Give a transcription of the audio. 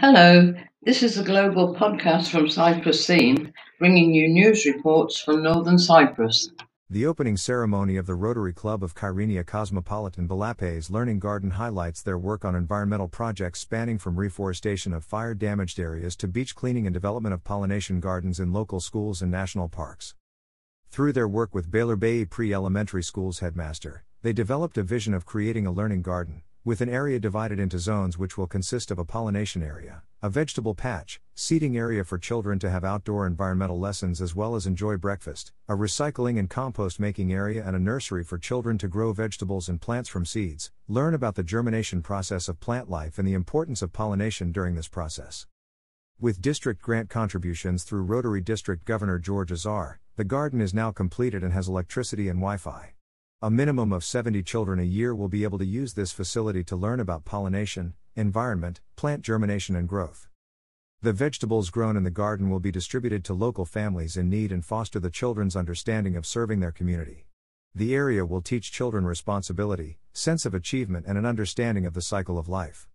Hello, this is a global podcast from Cyprus Scene, bringing you news reports from northern Cyprus. The opening ceremony of the Rotary Club of Kyrenia Cosmopolitan Belapais Learning Garden highlights their work on environmental projects spanning from reforestation of fire damaged areas to beach cleaning and development of pollination gardens in local schools and national parks. Through their work with Beylerbeyi Pre Elementary School's headmaster, they developed a vision of creating a learning garden, with an area divided into zones which will consist of a pollination area, a vegetable patch, seating area for children to have outdoor environmental lessons as well as enjoy breakfast, a recycling and compost making area, and a nursery for children to grow vegetables and plants from seeds, learn about the germination process of plant life and the importance of pollination during this process. With district grant contributions through Rotary District Governor George Azar, the garden is now completed and has electricity and Wi Fi. A minimum of 70 children a year will be able to use this facility to learn about pollination, environment, plant germination, and growth. The vegetables grown in the garden will be distributed to local families in need and foster the children's understanding of serving their community. The area will teach children responsibility, sense of achievement, and an understanding of the cycle of life.